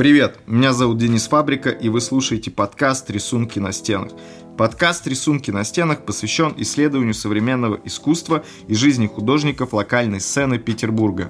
Привет, меня зовут Денис Фабрика, и вы слушаете подкаст «Рисунки на стенах». Подкаст «Рисунки на стенах» посвящен исследованию современного искусства и жизни художников локальной сцены Петербурга.